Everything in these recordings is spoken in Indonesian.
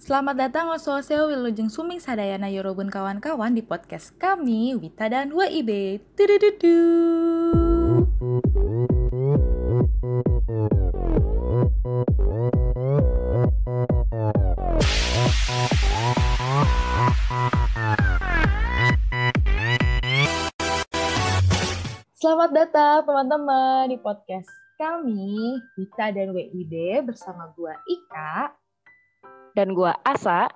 Selamat datang Ososeo Wilujeng Suming Sadayana Yorobun kawan-kawan di podcast kami Wita dan WIB. Selamat datang teman-teman di podcast kami Wita dan WIB bersama gua Ika dan gua Asa.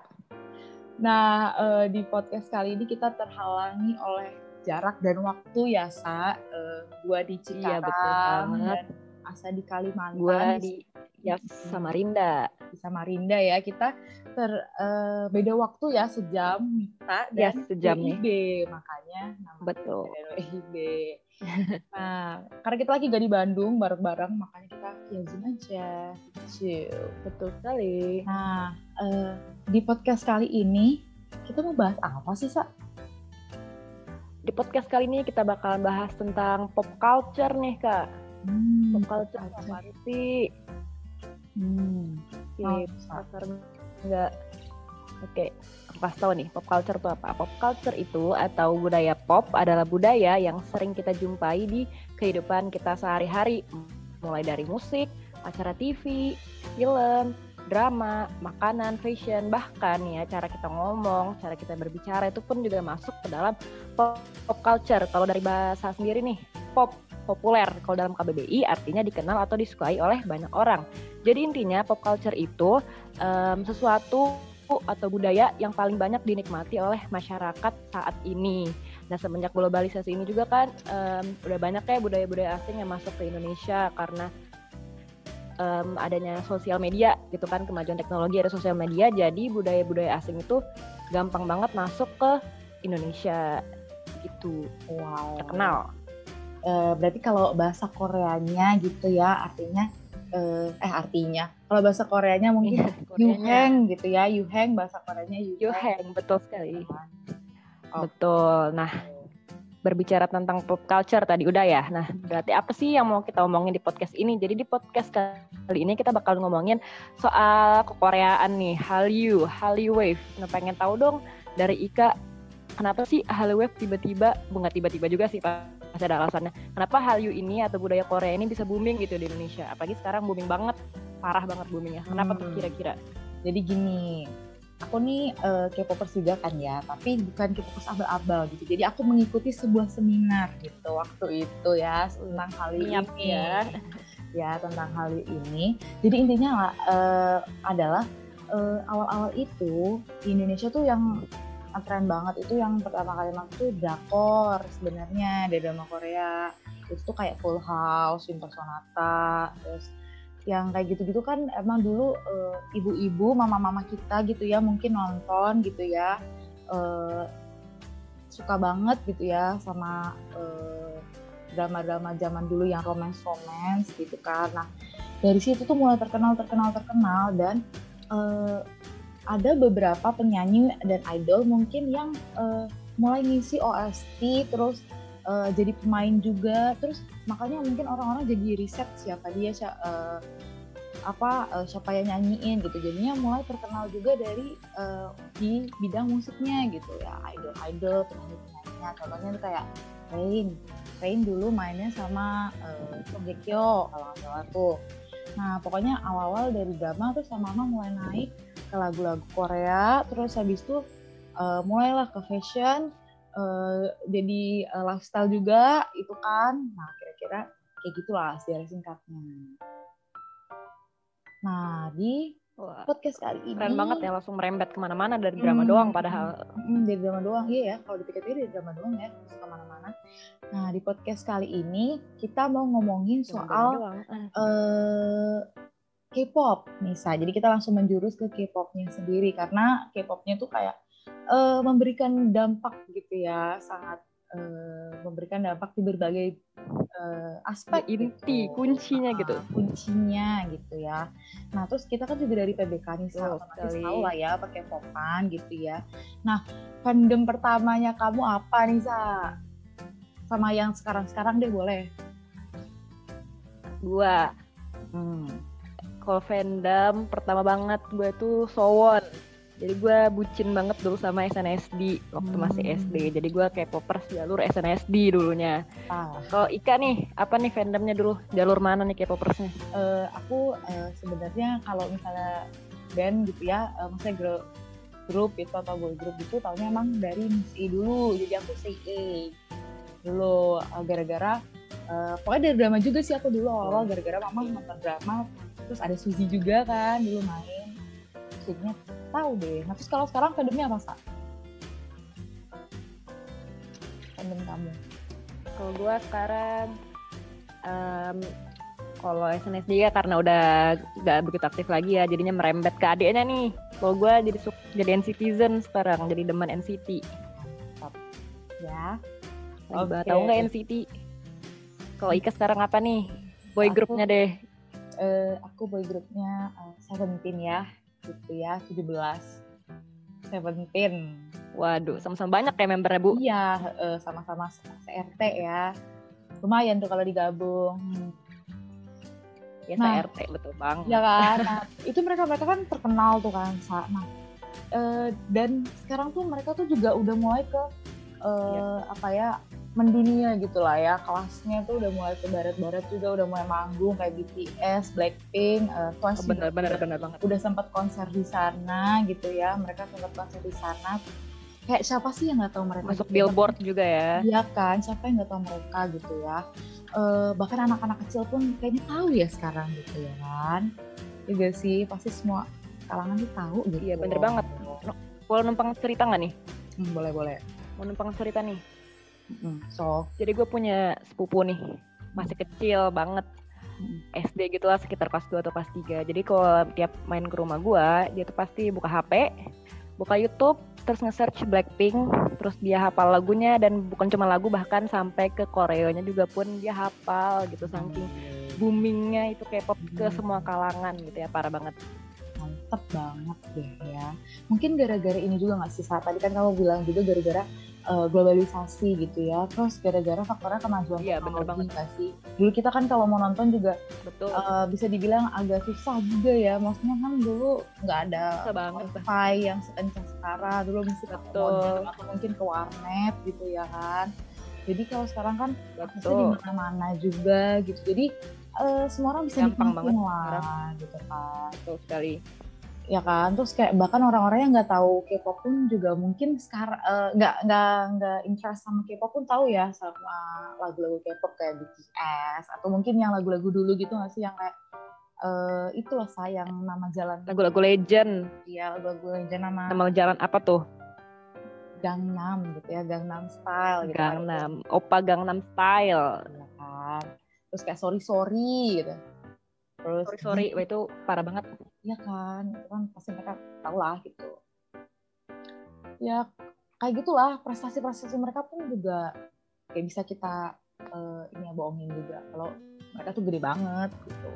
Nah, uh, di podcast kali ini kita terhalangi oleh jarak dan waktu ya, Sa. Uh, gua di Cikarang, iya, betul banget. dan Asa di Kalimantan. Gua di ya Samarinda. Di Samarinda ya. Kita ter uh, beda waktu ya sejam Mita dan ya, sejam WIB. Makanya nama betul. WIB. Nah, karena kita lagi gak di Bandung bareng-bareng, makanya kita ya zoom aja. Chill. Betul sekali. Nah, uh, di podcast kali ini kita mau bahas apa sih, Sa? Di podcast kali ini kita bakalan bahas tentang pop culture nih, Kak. Hmm, pop culture apa sih? Hmm, oke, pasar enggak. Oke, aku kasih tahu nih, pop culture itu apa? Pop culture itu atau budaya pop adalah budaya yang sering kita jumpai di kehidupan kita sehari-hari, mulai dari musik, acara TV, film, drama, makanan, fashion, bahkan ya cara kita ngomong, cara kita berbicara itu pun juga masuk ke dalam pop, pop culture. Kalau dari bahasa sendiri nih, pop populer. Kalau dalam KBBI artinya dikenal atau disukai oleh banyak orang. Jadi intinya pop culture itu um, sesuatu atau budaya yang paling banyak dinikmati oleh masyarakat saat ini. Nah semenjak globalisasi ini juga kan um, udah banyak ya budaya-budaya asing yang masuk ke Indonesia karena um, adanya sosial media gitu kan kemajuan teknologi ada sosial media jadi budaya-budaya asing itu gampang banget masuk ke Indonesia gitu. Wow. Terkenal. Uh, berarti kalau bahasa Koreanya gitu ya artinya uh, eh artinya. Kalau bahasa Koreanya mungkin yeah, Yuheng gitu ya Yuheng bahasa Koreanya Yuheng. Betul sekali. Oh. betul. Nah berbicara tentang pop culture tadi udah ya. Nah berarti apa sih yang mau kita omongin di podcast ini? Jadi di podcast kali ini kita bakal ngomongin soal kekoreaan nih Hallyu Hallyu Wave. Nah pengen tahu dong dari Ika kenapa sih Hallyu Wave tiba-tiba bunga tiba-tiba juga sih Pak pasti ada alasannya. Kenapa Hallyu ini atau budaya Korea ini bisa booming gitu di Indonesia? Apalagi sekarang booming banget, parah banget boomingnya. Kenapa hmm. tuh kira-kira? Jadi gini, aku nih uh, K-popers juga kan ya, tapi bukan K-popers abal-abal gitu. Jadi aku mengikuti sebuah seminar gitu waktu itu ya tentang hal ini. ya. ya tentang hal ini. Jadi intinya uh, adalah uh, awal-awal itu di Indonesia tuh yang keren banget itu yang pertama kali masuk tuh drakor sebenarnya dari drama Korea itu tuh kayak Full House, Winter Sonata, terus yang kayak gitu-gitu kan emang dulu uh, ibu-ibu, mama-mama kita gitu ya mungkin nonton gitu ya uh, suka banget gitu ya sama uh, drama-drama zaman dulu yang romance-romance gitu kan. Nah dari situ tuh mulai terkenal, terkenal, terkenal dan uh, ada beberapa penyanyi dan idol mungkin yang uh, mulai ngisi OST terus uh, jadi pemain juga. Terus makanya mungkin orang-orang jadi riset siapa dia uh, apa uh, siapa yang nyanyiin gitu. Jadinya mulai terkenal juga dari uh, di bidang musiknya gitu ya. Idol-idol penyanyi-penyanyinya. Contohnya kayak Rain. Rain dulu mainnya sama uh, kalau nggak salah tuh. Nah pokoknya awal-awal dari drama tuh sama mama mulai naik ke lagu-lagu Korea terus habis itu uh, mulailah ke fashion uh, jadi uh, lifestyle juga itu kan. Nah kira-kira kayak gitulah sejarah singkatnya. Nah di Wah, podcast kali ini keren banget ya langsung merembet ke mana-mana dari drama hmm, doang padahal. hmm, dari drama doang iya ya. Kalau dipikir-pikir dari drama doang ya ke mana-mana. Nah di podcast kali ini kita mau ngomongin soal uh, K-pop Nisa. Jadi kita langsung menjurus ke K-popnya sendiri karena K-popnya tuh kayak uh, memberikan dampak gitu ya, sangat uh, memberikan dampak di berbagai uh, aspek inti gitu. kuncinya nah, gitu. Kuncinya gitu ya. Nah, terus kita kan juga dari PBK Nisa, oh, otomatis tahu lah ya pakai popan gitu ya. Nah, fandom pertamanya kamu apa Nisa? Sama yang sekarang-sekarang deh boleh. Gua hmm kalau fandom pertama banget gue tuh Sowon. Jadi gue bucin banget dulu sama SNSD waktu hmm. masih SD. Jadi gue kayak popers jalur SNSD dulunya. Ah. Kalau Ika nih, apa nih fandomnya dulu? Jalur mana nih kayak popersnya? Uh, aku uh, sebenarnya kalau misalnya band gitu ya, uh, maksudnya grup grup itu atau boy group itu tahunya emang dari Miss A dulu. Jadi aku A dulu gara-gara uh, pokoknya dari drama juga sih aku dulu awal gara-gara mama nonton drama terus ada Suzy juga kan dulu main. Musiknya tahu deh. Nah terus kalau sekarang fandomnya apa sih fandom kamu. Kalau gue sekarang um, kalau SNSD ya karena udah gak begitu aktif lagi ya jadinya merembet ke adiknya nih. Kalau gue jadi jadi NCTzen sekarang jadi demen NCT ya. Lagi okay. tahu nggak NCT kalau Ika sekarang apa nih? Boy aku, groupnya deh uh, aku boy groupnya uh, Seventeen ya gitu ya 17 Seventeen. Waduh sama-sama banyak ya membernya bu. Iya uh, sama-sama CRT ya. Lumayan tuh kalau digabung. Ya nah, CRT betul bang ya kan? Nah, itu mereka mereka kan terkenal tuh kan nah uh, dan sekarang tuh mereka tuh juga udah mulai ke uh, ya. apa ya mendunia gitu lah ya. Kelasnya tuh udah mulai ke barat-barat juga udah mulai manggung kayak BTS, Blackpink, uh, Twice oh, bener, bener, bener banget. udah sempat konser di sana gitu ya. Mereka sempat konser di sana. Kayak siapa sih yang nggak tahu mereka masuk gitu, billboard juga ya. Iya kan siapa yang nggak tahu mereka gitu ya. Uh, bahkan anak-anak kecil pun kayaknya tahu ya sekarang gitu ya kan. Juga sih? Pasti semua kalangan tuh tahu gitu. Iya bener banget. Boleh numpang cerita nggak nih? Hmm, boleh boleh. Mau numpang cerita nih so, jadi gue punya sepupu nih, masih kecil banget. SD gitu lah sekitar kelas 2 atau kelas 3. Jadi kalau tiap main ke rumah gue, dia tuh pasti buka HP, buka YouTube, terus nge-search Blackpink, terus dia hafal lagunya dan bukan cuma lagu bahkan sampai ke koreonya juga pun dia hafal gitu saking boomingnya itu K-pop ke semua kalangan gitu ya parah banget. Mantep banget deh ya. Mungkin gara-gara ini juga nggak sih saat tadi kan kamu bilang juga gara-gara uh, globalisasi gitu ya. Terus gara-gara faktornya kemajuan iya, teknologi sih? Dulu kita kan kalau mau nonton juga betul. uh, bisa dibilang agak susah juga ya. Maksudnya kan dulu nggak ada wifi yang sekencang sekarang. Dulu mesti ke modem atau mungkin ke warnet gitu ya kan. Jadi kalau sekarang kan bisa di mana-mana juga gitu. Jadi uh, semua orang bisa gampang banget lah gitu kan. Betul sekali ya kan? Terus kayak bahkan orang-orang yang nggak tahu K-pop pun juga mungkin sekarang eh, nggak uh, nggak nggak interest sama K-pop pun tahu ya sama lagu-lagu K-pop kayak BTS atau mungkin yang lagu-lagu dulu gitu nggak sih yang kayak uh, itu loh sayang nama jalan lagu-lagu legend. Iya lagu-lagu legend nama nama jalan apa tuh? Gangnam gitu ya Gangnam Style gitu. Gangnam. Kan. Opa Gangnam Style. Ya kan? Terus kayak sorry sorry gitu. Terus sorry sorry itu parah banget Iya kan, itu kan pasti mereka tahu lah gitu. Ya kayak gitulah prestasi-prestasi mereka pun juga kayak bisa kita uh, ini ya bohongin juga kalau mereka tuh gede banget gitu.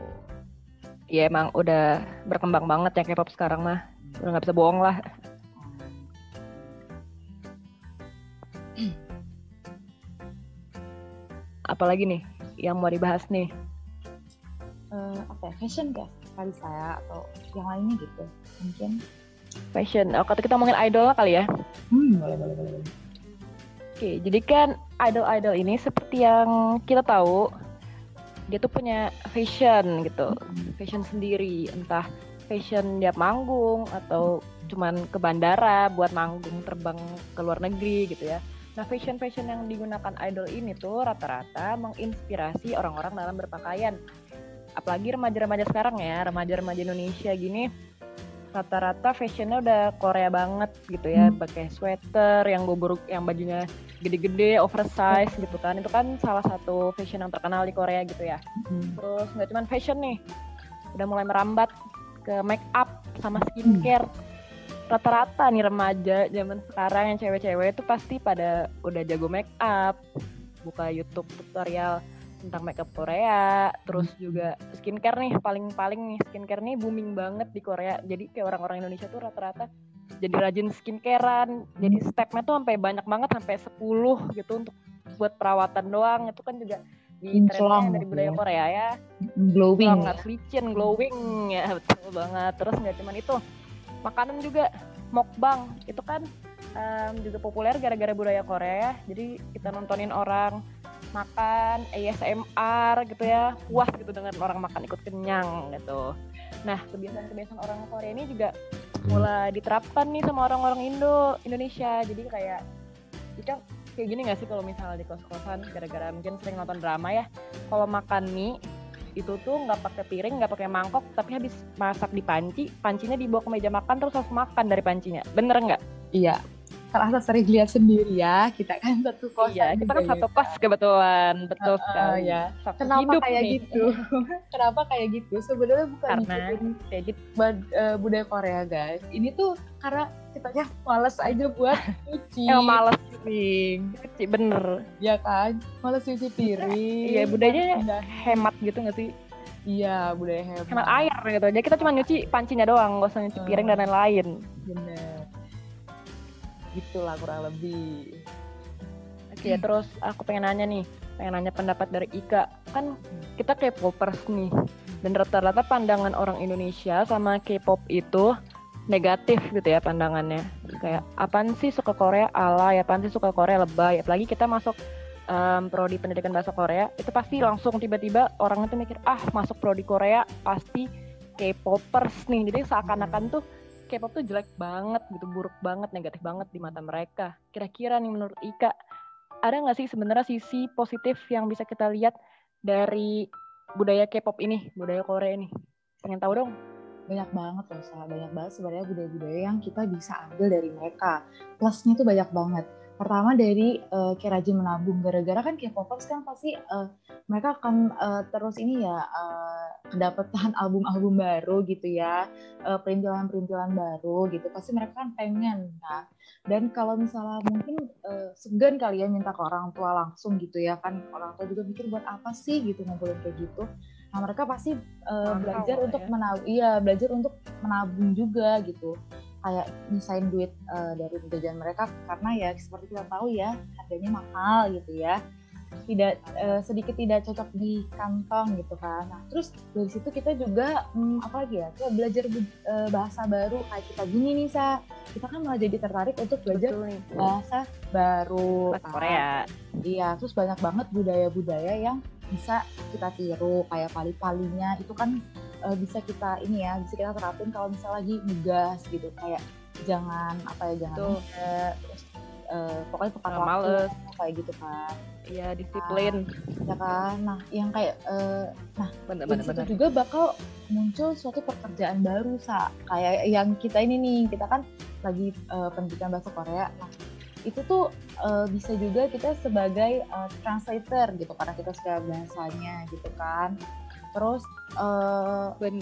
Iya emang udah berkembang banget ya K-pop sekarang mah. Udah nggak bisa bohong lah. Apalagi nih yang mau dibahas nih? Uh, apa ya? Fashion guys kali saya atau yang lainnya gitu. Mungkin. Fashion. Oh kata kita ngomongin idol kali ya? Hmm boleh boleh boleh. Oke jadi kan idol-idol ini seperti yang kita tahu dia tuh punya fashion gitu. Hmm. fashion sendiri. Entah fashion dia manggung atau cuman ke bandara buat manggung terbang ke luar negeri gitu ya. Nah, fashion-fashion yang digunakan idol ini tuh rata-rata menginspirasi orang-orang dalam berpakaian apalagi remaja-remaja sekarang ya remaja-remaja Indonesia gini rata-rata fashionnya udah Korea banget gitu ya hmm. pakai sweater yang bobrok yang bajunya gede-gede oversize gitu kan itu kan salah satu fashion yang terkenal di Korea gitu ya hmm. terus nggak cuma fashion nih udah mulai merambat ke make up sama skincare hmm. rata-rata nih remaja zaman sekarang yang cewek-cewek itu pasti pada udah jago make up buka YouTube tutorial tentang makeup Korea, terus juga skincare nih paling-paling nih skincare nih booming banget di Korea. Jadi kayak orang-orang Indonesia tuh rata-rata jadi rajin skincarean. Jadi stepnya tuh sampai banyak banget sampai 10 gitu untuk buat perawatan doang. Itu kan juga di trennya dari budaya ya. Korea ya. Glowing. Sangat licin, glowing ya betul banget. Terus nggak cuma itu, makanan juga mukbang itu kan um, juga populer gara-gara budaya Korea jadi kita nontonin orang makan ASMR gitu ya puas gitu dengan orang makan ikut kenyang gitu. Nah kebiasaan-kebiasaan orang Korea ini juga mulai diterapkan nih sama orang-orang Indo Indonesia. Jadi kayak kita kayak gini gak sih kalau misalnya di kos-kosan gara-gara mungkin sering nonton drama ya kalau makan mie itu tuh nggak pakai piring nggak pakai mangkok tapi habis masak di panci pancinya dibawa ke meja makan terus harus makan dari pancinya. Bener nggak? Iya terasa sering lihat sendiri ya kita kan satu kos iya kita kan satu kos kebetulan. Betul uh, sekali. ya satu kenapa hidup kayak nih. gitu? Kenapa kayak gitu? Sebenarnya bukan karena kayak gitu. uh, budaya Korea guys. Ini tuh karena kita ya males aja buat cuci emang males sih. Cuci bener. Ya kan? Males cuci piring iya budayanya hemat gitu gak sih? Iya, budaya hemat. Hemat air gitu. Jadi kita cuma nyuci pancinya doang, gak usah nyuci piring dan lain-lain. Bener gitulah kurang lebih. Oke okay, terus aku pengen nanya nih pengen nanya pendapat dari Ika. Kan kita K-popers nih dan rata-rata pandangan orang Indonesia sama K-pop itu negatif gitu ya pandangannya. Kayak apaan sih suka Korea? Ala ya apaan sih suka Korea? Lebay. Apalagi kita masuk um, prodi pendidikan bahasa Korea itu pasti langsung tiba-tiba orang itu mikir ah masuk prodi Korea pasti K-popers nih. Jadi seakan-akan tuh K-pop tuh jelek banget gitu, buruk banget, negatif banget di mata mereka. Kira-kira nih menurut Ika, ada nggak sih sebenarnya sisi positif yang bisa kita lihat dari budaya K-pop ini, budaya Korea ini? Pengen tahu dong. Banyak banget loh, banyak banget sebenarnya budaya-budaya yang kita bisa ambil dari mereka. Plusnya tuh banyak banget pertama dari uh, kayak rajin menabung. Gara-gara kan K-popers kan pasti uh, mereka akan uh, terus ini ya uh, kedapatan album-album baru gitu ya. Uh, perintilan-perintilan baru gitu. Pasti mereka kan pengen kan. Dan kalau misalnya mungkin uh, segan kali ya minta ke orang tua langsung gitu ya kan. Orang tua juga mikir buat apa sih? gitu ngumpulin kayak gitu. Nah mereka pasti uh, belajar untuk ya. menabung iya belajar untuk menabung juga gitu kayak nyisain duit uh, dari jajan mereka karena ya seperti kita tahu ya harganya mahal gitu ya. Tidak uh, sedikit tidak cocok di kantong gitu kan. Nah terus dari situ kita juga hmm, apa lagi ya kita belajar uh, bahasa baru kayak kita gini nih sa. Kita kan malah jadi tertarik untuk belajar bahasa baru. Bahasa Korea. Iya terus banyak banget budaya-budaya yang bisa kita tiru kayak pali-palinya. Itu kan uh, bisa kita ini ya bisa kita terapin kalau misalnya lagi ngegas gitu kayak jangan apa ya jangan uh, terus uh, pokoknya tepat waktu males. kayak gitu kan. Iya disiplin. nah, ya kan? Nah yang kayak uh, nah bener, bener, bener. juga bakal muncul suatu pekerjaan baru sa. Kayak yang kita ini nih kita kan lagi uh, pendidikan bahasa Korea. Nah itu tuh uh, bisa juga kita sebagai uh, translator gitu karena kita suka bahasanya gitu kan terus uh, ben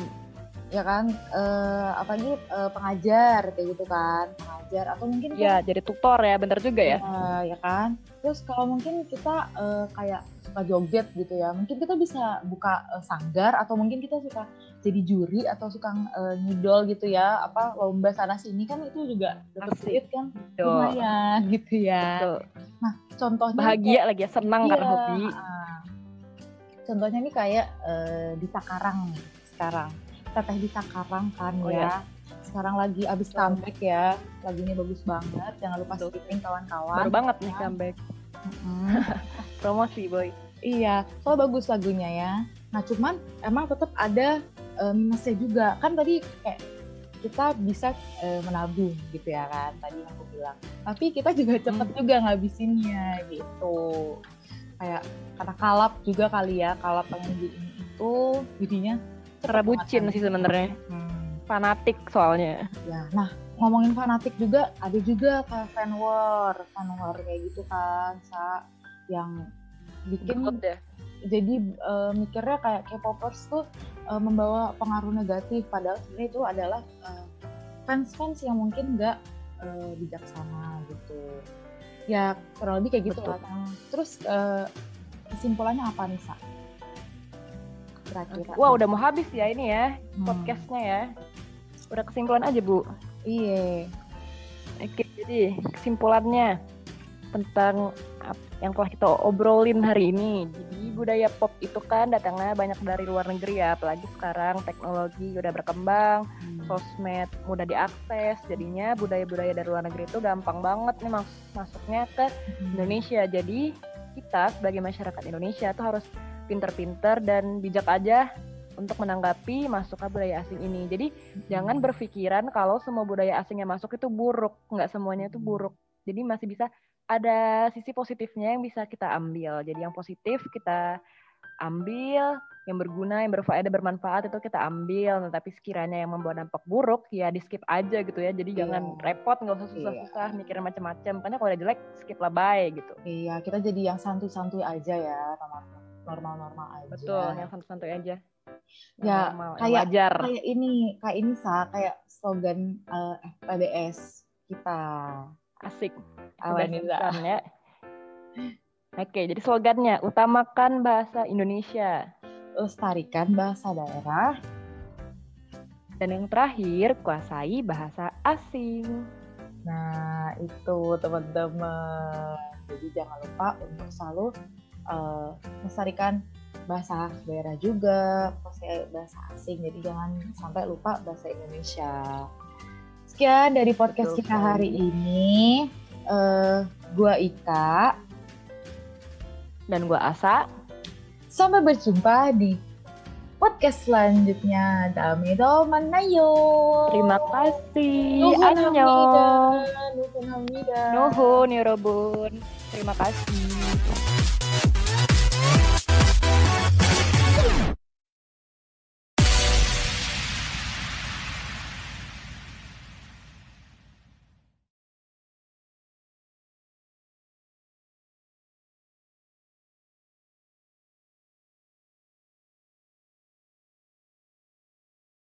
ya kan uh, apa lagi uh, pengajar kayak gitu kan. Pengajar atau mungkin ya kan, jadi tutor ya bener juga ya. Uh, ya kan. Terus kalau mungkin kita uh, kayak suka joget gitu ya mungkin kita bisa buka uh, sanggar atau mungkin kita suka jadi juri atau suka uh, ngidol gitu ya apa lomba sana sini kan itu juga dapat duit kan. Lumayan gitu ya. Betul. nah contohnya bahagia kayak, lagi ya senang iya, karena hobi. uh, contohnya nih kayak uh, di Takarang nih sekarang. Teteh di Takarang kan oh, ya. ya sekarang lagi abis comeback ya. Lagunya bagus banget. Jangan lupa skipping kawan-kawan. Baru banget nih comeback. Mm-hmm. promosi boy. Iya soal bagus lagunya ya. Nah cuman emang tetap ada uh, minusnya juga. Kan tadi kayak kita bisa uh, menabung gitu ya kan. Tadi yang aku bilang. Tapi kita juga cepet hmm. juga ngabisinnya gitu kayak karena kalap juga kali ya kalap pengen di ini itu jadinya rebucin sih sebenarnya hmm. fanatik soalnya ya nah ngomongin fanatik juga ada juga kayak fan war fan war kayak gitu kan sa yang bikin ya? jadi uh, mikirnya kayak K-popers tuh uh, membawa pengaruh negatif padahal sebenarnya itu adalah uh, fans-fans yang mungkin nggak uh, bijaksana gitu ya kurang lebih kayak gitu lah. Terus uh, kesimpulannya apa nih sa? Kira-kira. Wah udah mau habis ya ini ya hmm. podcastnya ya. Udah kesimpulan aja bu. Iya. Oke jadi kesimpulannya tentang yang telah kita obrolin hari ini. Jadi budaya pop itu kan datangnya banyak dari luar negeri ya, apalagi sekarang teknologi udah berkembang, hmm. sosmed mudah diakses, jadinya budaya-budaya dari luar negeri itu gampang banget nih mas masuknya ke hmm. Indonesia. Jadi kita sebagai masyarakat Indonesia tuh harus pinter-pinter dan bijak aja untuk menanggapi masuknya budaya asing ini. Jadi hmm. jangan berpikiran kalau semua budaya asing yang masuk itu buruk, nggak semuanya itu buruk. Jadi masih bisa ada sisi positifnya yang bisa kita ambil. Jadi yang positif kita ambil, yang berguna, yang berfaedah, bermanfaat itu kita ambil. Nah, tapi sekiranya yang membawa dampak buruk ya di skip aja gitu ya. Jadi yeah. jangan repot, nggak usah susah-susah yeah. mikirin macam-macam. Karena kalau udah jelek skip lah bye gitu. Iya, kita jadi yang santuy-santuy aja ya, normal-normal aja. Betul, yang santuy-santuy aja. Ya, normal, kayak wajar. kayak ini, kayak ini sa, kayak slogan uh, eh, PBS kita. Asik. Awanita. ya. Oke, jadi slogannya utamakan bahasa Indonesia, lestarikan bahasa daerah, dan yang terakhir kuasai bahasa asing. Nah, itu teman-teman. Jadi jangan lupa untuk selalu uh, melestarikan bahasa daerah juga, bahasa asing. Jadi jangan sampai lupa bahasa Indonesia. Sekian dari podcast kita hari ini. Uh, gua Ika dan gua Asa. Sampai berjumpa di podcast selanjutnya. Dami do manayo. Terima kasih. Nuhun hamida. Nuhun hamida. Nuhun, Nuhun, Terima kasih.